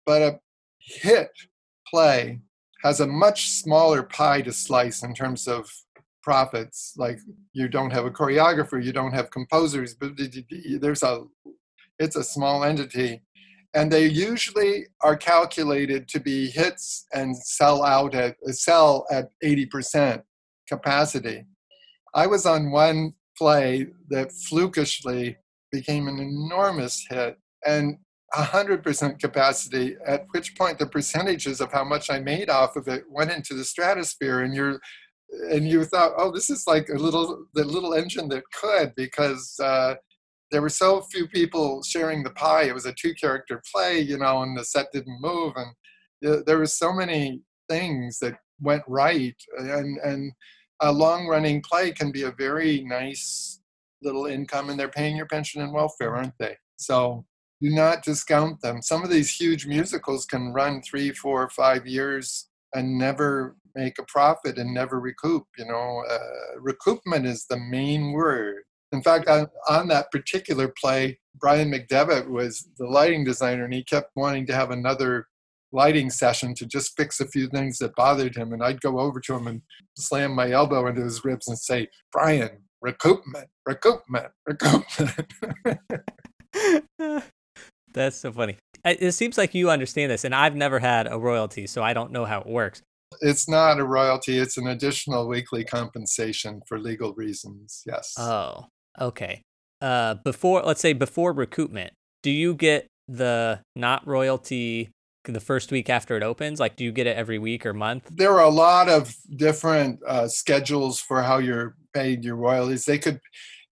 but a hit play has a much smaller pie to slice in terms of profits. Like you don't have a choreographer, you don't have composers, but there's a it's a small entity and they usually are calculated to be hits and sell out at sell at 80% capacity. I was on one play that flukishly became an enormous hit and 100% capacity at which point the percentages of how much I made off of it went into the stratosphere and you're and you thought oh this is like a little the little engine that could because uh, there were so few people sharing the pie. It was a two character play, you know, and the set didn't move, and there were so many things that went right. And and a long running play can be a very nice little income, and they're paying your pension and welfare, aren't they? So do not discount them. Some of these huge musicals can run three, four, five years and never make a profit and never recoup. You know, uh, recoupment is the main word in fact, on, on that particular play, Brian MacDevitt was the lighting designer, and he kept wanting to have another lighting session to just fix a few things that bothered him. And I'd go over to him and slam my elbow into his ribs and say, Brian, recoupment, recoupment, recoupment. That's so funny. It seems like you understand this, and I've never had a royalty, so I don't know how it works. It's not a royalty, it's an additional weekly compensation for legal reasons. Yes. Oh, Okay. Uh, before let's say before recoupment, do you get the not royalty the first week after it opens? Like, do you get it every week or month? There are a lot of different uh, schedules for how you're paid your royalties. They could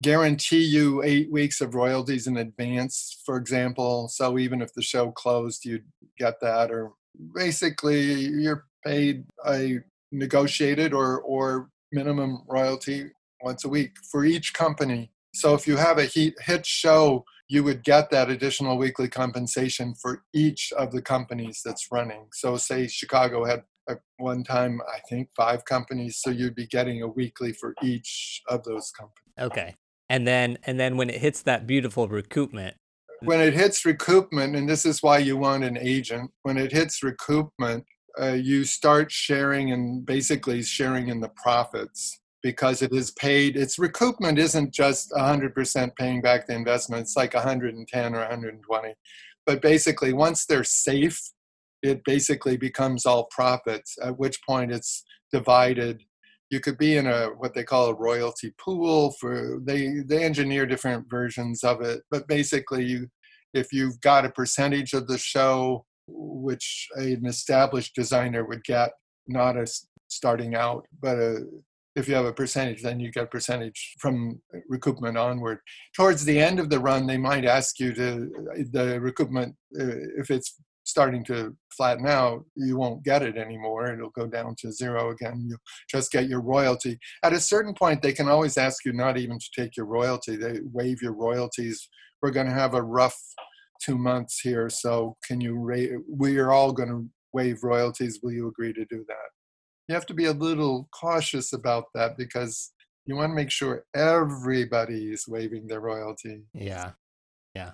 guarantee you eight weeks of royalties in advance, for example. So even if the show closed, you'd get that. Or basically, you're paid a negotiated or or minimum royalty once a week for each company so if you have a heat hit show, you would get that additional weekly compensation for each of the companies that's running. So say Chicago had at one time, I think five companies. So you'd be getting a weekly for each of those companies. Okay. And then and then when it hits that beautiful recoupment. When it hits recoupment, and this is why you want an agent, when it hits recoupment, uh, you start sharing and basically sharing in the profits because it is paid. Its recoupment isn't just 100% paying back the investment, it's like 110 or 120. But basically, once they're safe, it basically becomes all profits, at which point it's divided. You could be in a what they call a royalty pool for they they engineer different versions of it, but basically you if you've got a percentage of the show which an established designer would get, not a starting out, but a, if you have a percentage, then you get percentage from recoupment onward. Towards the end of the run, they might ask you to the recoupment uh, if it's starting to flatten out, you won't get it anymore. It'll go down to zero again. You just get your royalty. At a certain point, they can always ask you not even to take your royalty. They waive your royalties. We're going to have a rough two months here. So can you rate? We are all going to waive royalties. Will you agree to do that? You have to be a little cautious about that because you want to make sure everybody is waiving their royalty. Yeah. Yeah.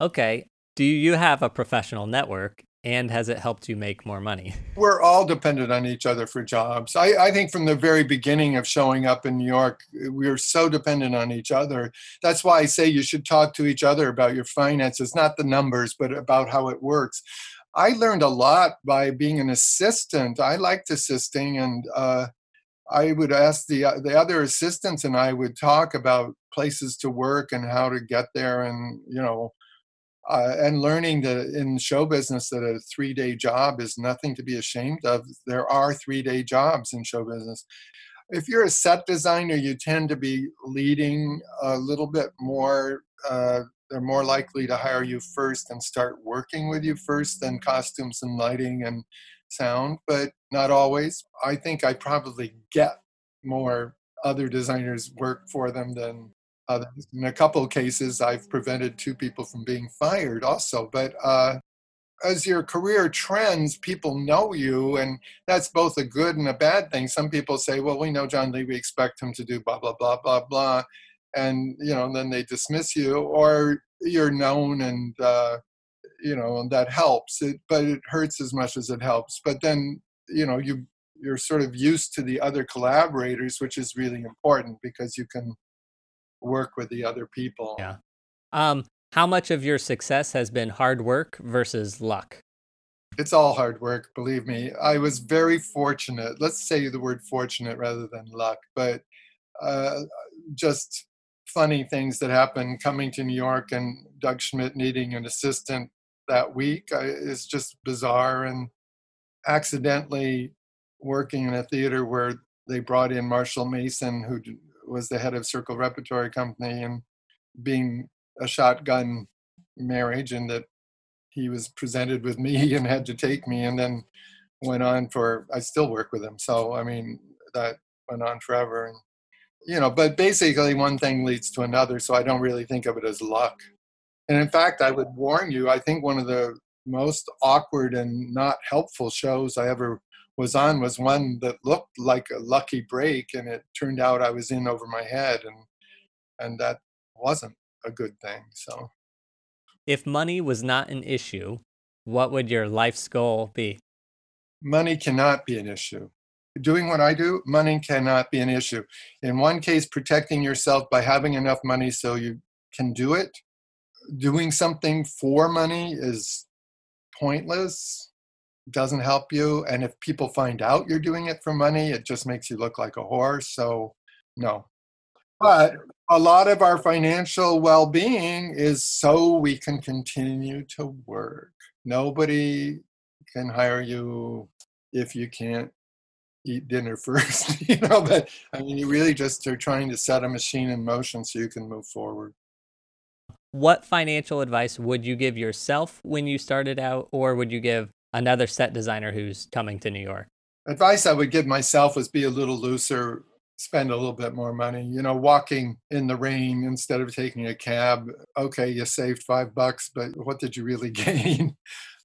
Okay. Do you have a professional network and has it helped you make more money? We're all dependent on each other for jobs. I, I, think from the very beginning of showing up in New York, we are so dependent on each other. That's why I say you should talk to each other about your finances, not the numbers, but about how it works. I learned a lot by being an assistant. I liked assisting, and uh, I would ask the the other assistants, and I would talk about places to work and how to get there, and you know uh, and learning that in show business that a three day job is nothing to be ashamed of. There are three day jobs in show business. If you're a set designer, you tend to be leading a little bit more. They're more likely to hire you first and start working with you first than costumes and lighting and sound, but not always. I think I probably get more other designers work for them than uh, in a couple of cases, I've prevented two people from being fired also. But uh, as your career trends, people know you, and that's both a good and a bad thing. Some people say, well, we know John Lee, we expect him to do blah, blah, blah, blah, blah. And, you know, then they dismiss you, or you're known and, uh, you know, and that helps. It, but it hurts as much as it helps. But then, you know, you you're sort of used to the other collaborators, which is really important because you can work with the other people. Yeah. Um, how much of your success has been hard work versus luck? It's all hard work, believe me. I was very fortunate. Let's say the word fortunate rather than luck, but uh, just funny things that happened coming to New York and Doug Schmidt needing an assistant that week is just bizarre. And accidentally working in a theater where they brought in Marshall Mason, who was the head of Circle Repertory Company and being a shotgun marriage and that he was presented with me and had to take me and then went on for I still work with him. So I mean that went on forever and you know, but basically one thing leads to another, so I don't really think of it as luck. And in fact, I would warn you, I think one of the most awkward and not helpful shows I ever was on was one that looked like a lucky break and it turned out I was in over my head and and that wasn't a good thing so. If money was not an issue what would your life's goal be? Money cannot be an issue doing what I do money cannot be an issue in one case protecting yourself by having enough money so you can do it doing something for money is pointless doesn't help you. And if people find out you're doing it for money, it just makes you look like a whore. So, no. But a lot of our financial well being is so we can continue to work. Nobody can hire you if you can't eat dinner first, you know. But I mean, you really just are trying to set a machine in motion so you can move forward. What financial advice would you give yourself when you started out, or would you give another set designer who's coming to New York? Advice I would give myself was be a little looser, spend a little bit more money. You know, walking in the rain instead of taking a cab. Okay, you saved five bucks, but what did you really gain?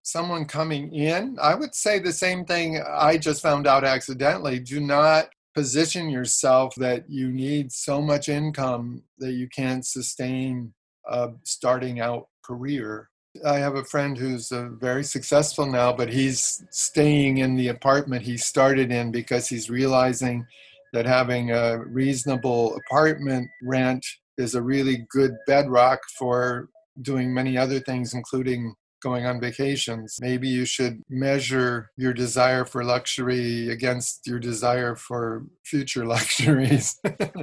Someone coming in, I would say the same thing I just found out accidentally. Do not position yourself that you need so much income that you can't sustain a starting out career. I have a friend who's uh, very successful now, but he's staying in the apartment he started in because he's realizing that having a reasonable apartment rent is a really good bedrock for doing many other things, including going on vacations. Maybe you should measure your desire for luxury against your desire for future luxuries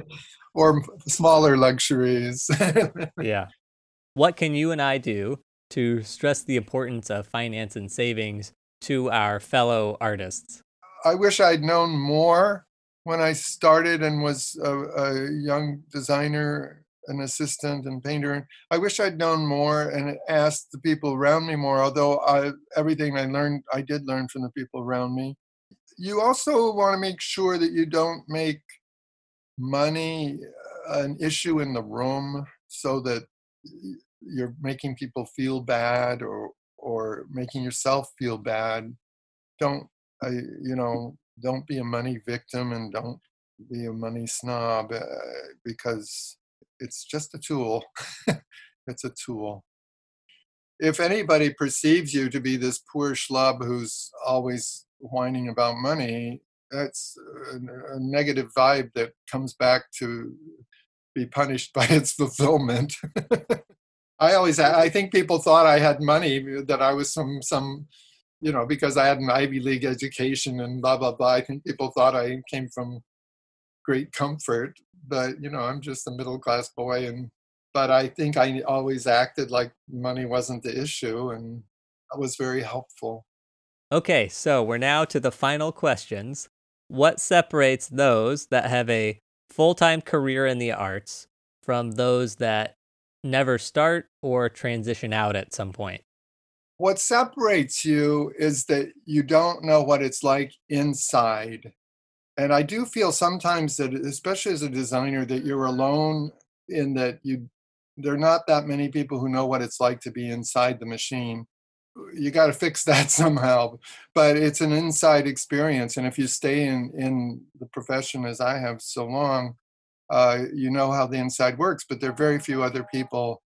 or smaller luxuries. yeah. What can you and I do to stress the importance of finance and savings to our fellow artists? I wish I'd known more when I started and was a, a young designer an assistant and painter. I wish I'd known more and asked the people around me more, although I, everything I learned, I did learn from the people around me. You also want to make sure that you don't make money an issue in the room so that you're making people feel bad or or making yourself feel bad don't I, you know don't be a money victim and don't be a money snob uh, because it's just a tool. it's a tool. If anybody perceives you to be this poor schlub who's always whining about money, that's a, a negative vibe that comes back to be punished by its fulfillment. I always, I think people thought I had money, that I was some, some, you know, because I had an Ivy League education and blah, blah, blah. I think people thought I came from great comfort but you know i'm just a middle class boy and but i think i always acted like money wasn't the issue and that was very helpful. Okay so we're now to the final questions. What separates those that have a full-time career in the arts from those that never start or transition out at some point? What separates you is that you don't know what it's like inside and I do feel sometimes that, especially as a designer, that you're alone in that you there are not that many people who know what it's like to be inside the machine. You got to fix that somehow, but it's an inside experience. And if you stay in in the profession as I have so long, uh, you know how the inside works. But there are very few other people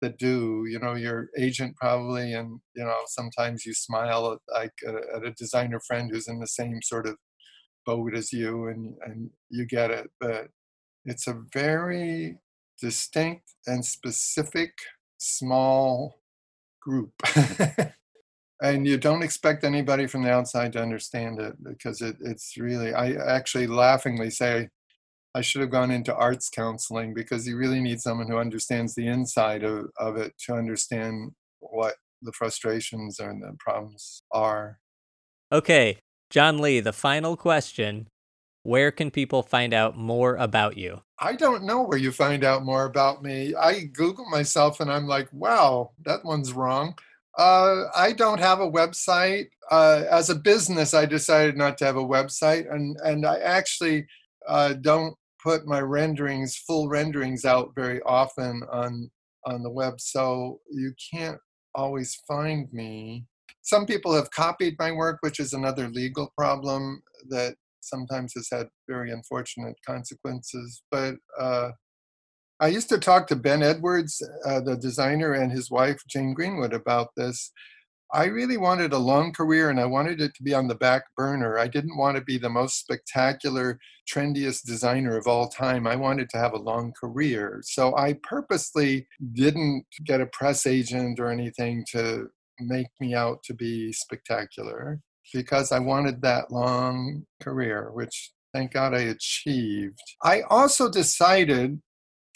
that do. You know, your agent probably, and you know sometimes you smile at, like at a designer friend who's in the same sort of boat as you and and you get it but it's a very distinct and specific small group. And you don't expect anybody from the outside to understand it because it, it's really i actually laughingly say i should have gone into arts counseling because you really need someone who understands the inside of, of it to understand what the frustrations and the problems are. Okay John Lee, the final question Where can people find out more about you? I don't know where you find out more about me. I Google myself and I'm like, wow, that one's wrong. Uh, I don't have a website. Uh, as a business, I decided not to have a website, and and I actually uh, don't put my renderings, full renderings, out very often on on the web, so you can't always find me. Some people have copied my work, which is another legal problem that sometimes has had very unfortunate consequences. But uh, I used to talk to Ben Edwards, uh, the designer, and his wife, Jane Greenwood, about this. I really wanted a long career and I wanted it to be on the back burner. I didn't want to be the most spectacular, trendiest designer of all time. I wanted to have a long career. So I purposely didn't get a press agent or anything to make me out to be spectacular because I wanted that long career, which thank God I achieved. I also decided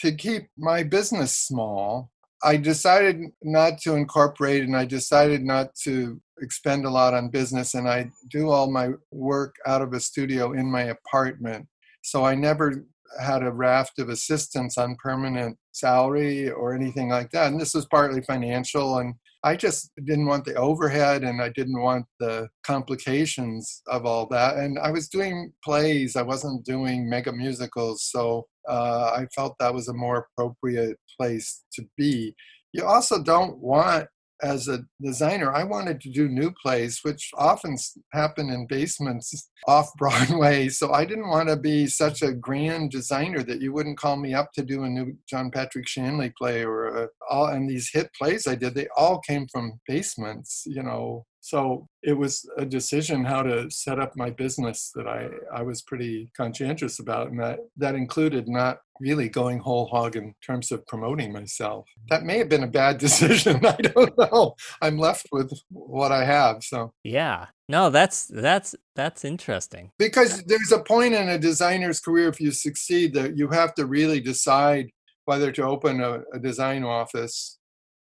to keep my business small. I decided not to incorporate and I decided not to expend a lot on business and I do all my work out of a studio in my apartment. So I never had a raft of assistants on permanent salary or anything like that. And this was partly financial and I just didn't want the overhead and I didn't want the complications of all that. And I was doing plays, I wasn't doing mega musicals. So uh, I felt that was a more appropriate place to be. You also don't want as a designer, I wanted to do new plays, which often happen in basements off Broadway. So I didn't want to be such a grand designer that you wouldn't call me up to do a new John Patrick Shanley play or a, all. And these hit plays I did, they all came from basements, you know. So it was a decision how to set up my business that I, I was pretty conscientious about. And that, that included not really going whole hog in terms of promoting myself. That may have been a bad decision. I don't know. I'm left with what I have. So yeah, no, that's that's that's interesting. Because there's a point in a designer's career if you succeed that you have to really decide whether to open a, a design office.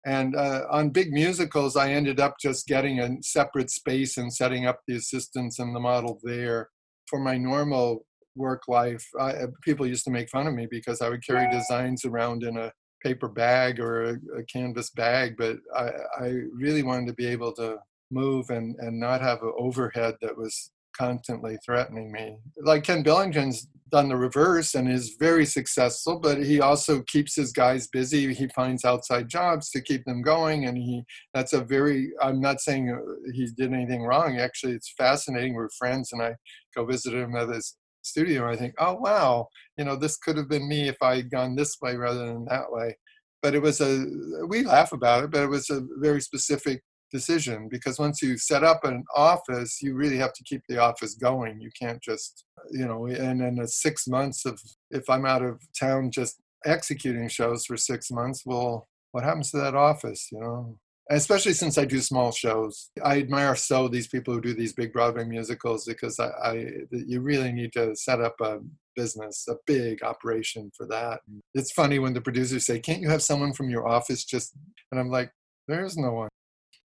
And uh, on big musicals, I ended up just getting a separate space and setting up the assistants and the model there. For my normal work life, I, uh, people used to make fun of me because I would carry designs around in a paper bag or a, a canvas bag, but I, I, really wanted to be able to move and, and not have an overhead that was constantly threatening me. Like Ken Billington's done the reverse and is very successful, but he also keeps his guys busy. He finds outside jobs to keep them going, and he that's a very. I'm not saying uh, he did anything wrong. Actually, it's fascinating. We're friends, and I go visit him at his studio And I think, oh wow, you know, this could have been me if I had gone this way rather than that way. But it was a we laugh about it, but it was a very specific decision because once you set up an office, you really have to keep the office going. You can't just, you know, and in the six months of if I'm out of town just executing shows for six months, well, what happens to that office, you know? especially since I do small shows. I admire so these people who do these big Broadway musicals because I, I you really need to set up a business, a big operation for that. It's funny when the producers say, "Can't you have someone from your office just?" And I'm like, "There's no one."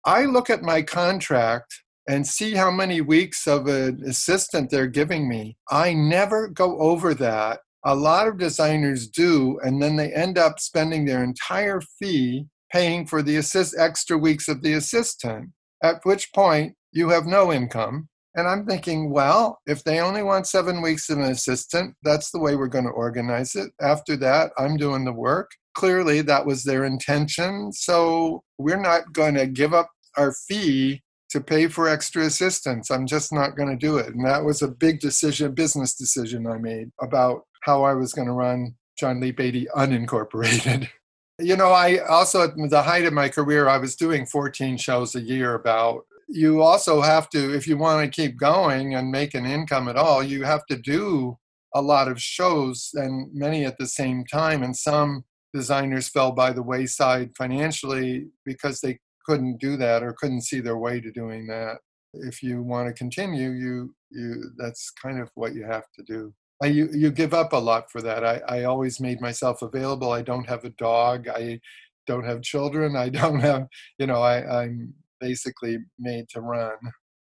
I look at my contract and see how many weeks of an assistant they're giving me. I never go over that. A lot of designers do, and then they end up spending their entire fee paying for the assist extra weeks of the assistant, at which point you have no income. And I'm thinking, well, if they only want seven weeks of an assistant, that's the way we're going to organize it. After that, I'm doing the work. Clearly, that was their intention. So we're not going to give up our fee to pay for extra assistance. I'm just not going to do it. And that was a big decision, business decision I made about how I was going to run John Lee Beatty unincorporated. You know, I also at the height of my career, I was doing 14 shows a year about. You also have to, if you want to keep going and make an income at all, you have to do a lot of shows and many at the same time. And some designers fell by the wayside financially because they couldn't do that or couldn't see their way to doing that. If you want to continue, you you that's kind of what you have to do. I, you, you give up a lot for that. I, I always made myself available. I don't have a dog. I don't have children. I don't have, you know, I, I'm basically made to run.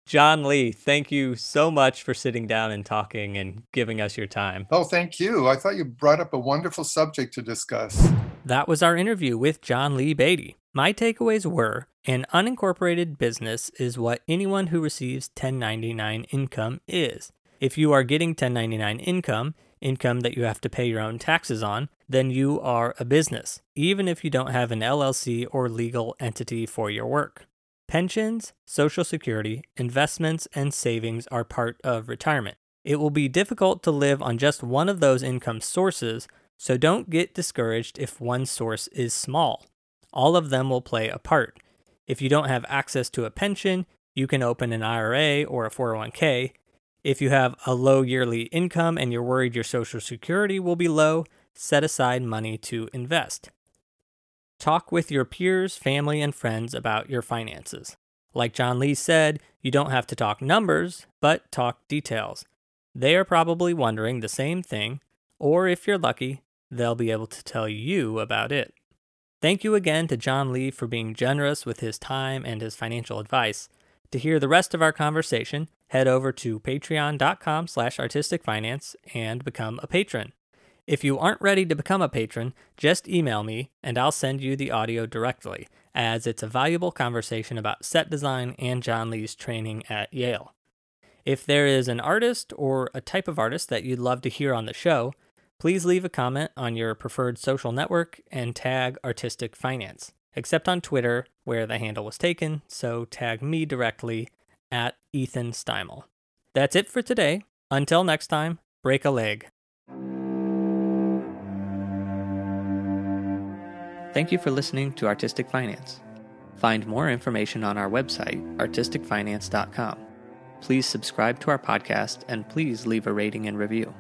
John Lee, thank you so much for sitting down and talking and giving us your time. Oh, thank you. I thought you brought up a wonderful subject to discuss. That was our interview with John Lee Beatty. My takeaways were an unincorporated business is what anyone who receives 1099 income is. If you are getting 1099 income, income that you have to pay your own taxes on, then you are a business, even if you don't have an LLC or legal entity for your work. Pensions, Social Security, investments, and savings are part of retirement. It will be difficult to live on just one of those income sources, so don't get discouraged if one source is small. All of them will play a part. If you don't have access to a pension, you can open an IRA or a 401k, if you have a low yearly income and you're worried your Social Security will be low, set aside money to invest. Talk with your peers, family, and friends about your finances. Like John Lee said, you don't have to talk numbers, but talk details. They are probably wondering the same thing, or if you're lucky, they'll be able to tell you about it. Thank you again to John Lee for being generous with his time and his financial advice. To hear the rest of our conversation, head over to patreon.com slash artisticfinance and become a patron. If you aren't ready to become a patron, just email me and I'll send you the audio directly, as it's a valuable conversation about set design and John Lee's training at Yale. If there is an artist or a type of artist that you'd love to hear on the show, please leave a comment on your preferred social network and tag Artistic Finance. except on Twitter, where the handle was taken, so tag me directly at Ethan Steimel. That's it for today. Until next time, break a leg. Thank you for listening to Artistic Finance. Find more information on our website, artisticfinance.com. Please subscribe to our podcast and please leave a rating and review.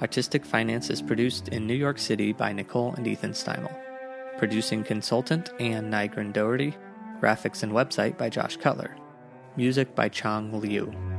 Artistic Finance is produced in New York City by Nicole and Ethan Steimel. Producing consultant Anne Nygren Doherty. Graphics and website by Josh Cutler. Music by Chong Liu.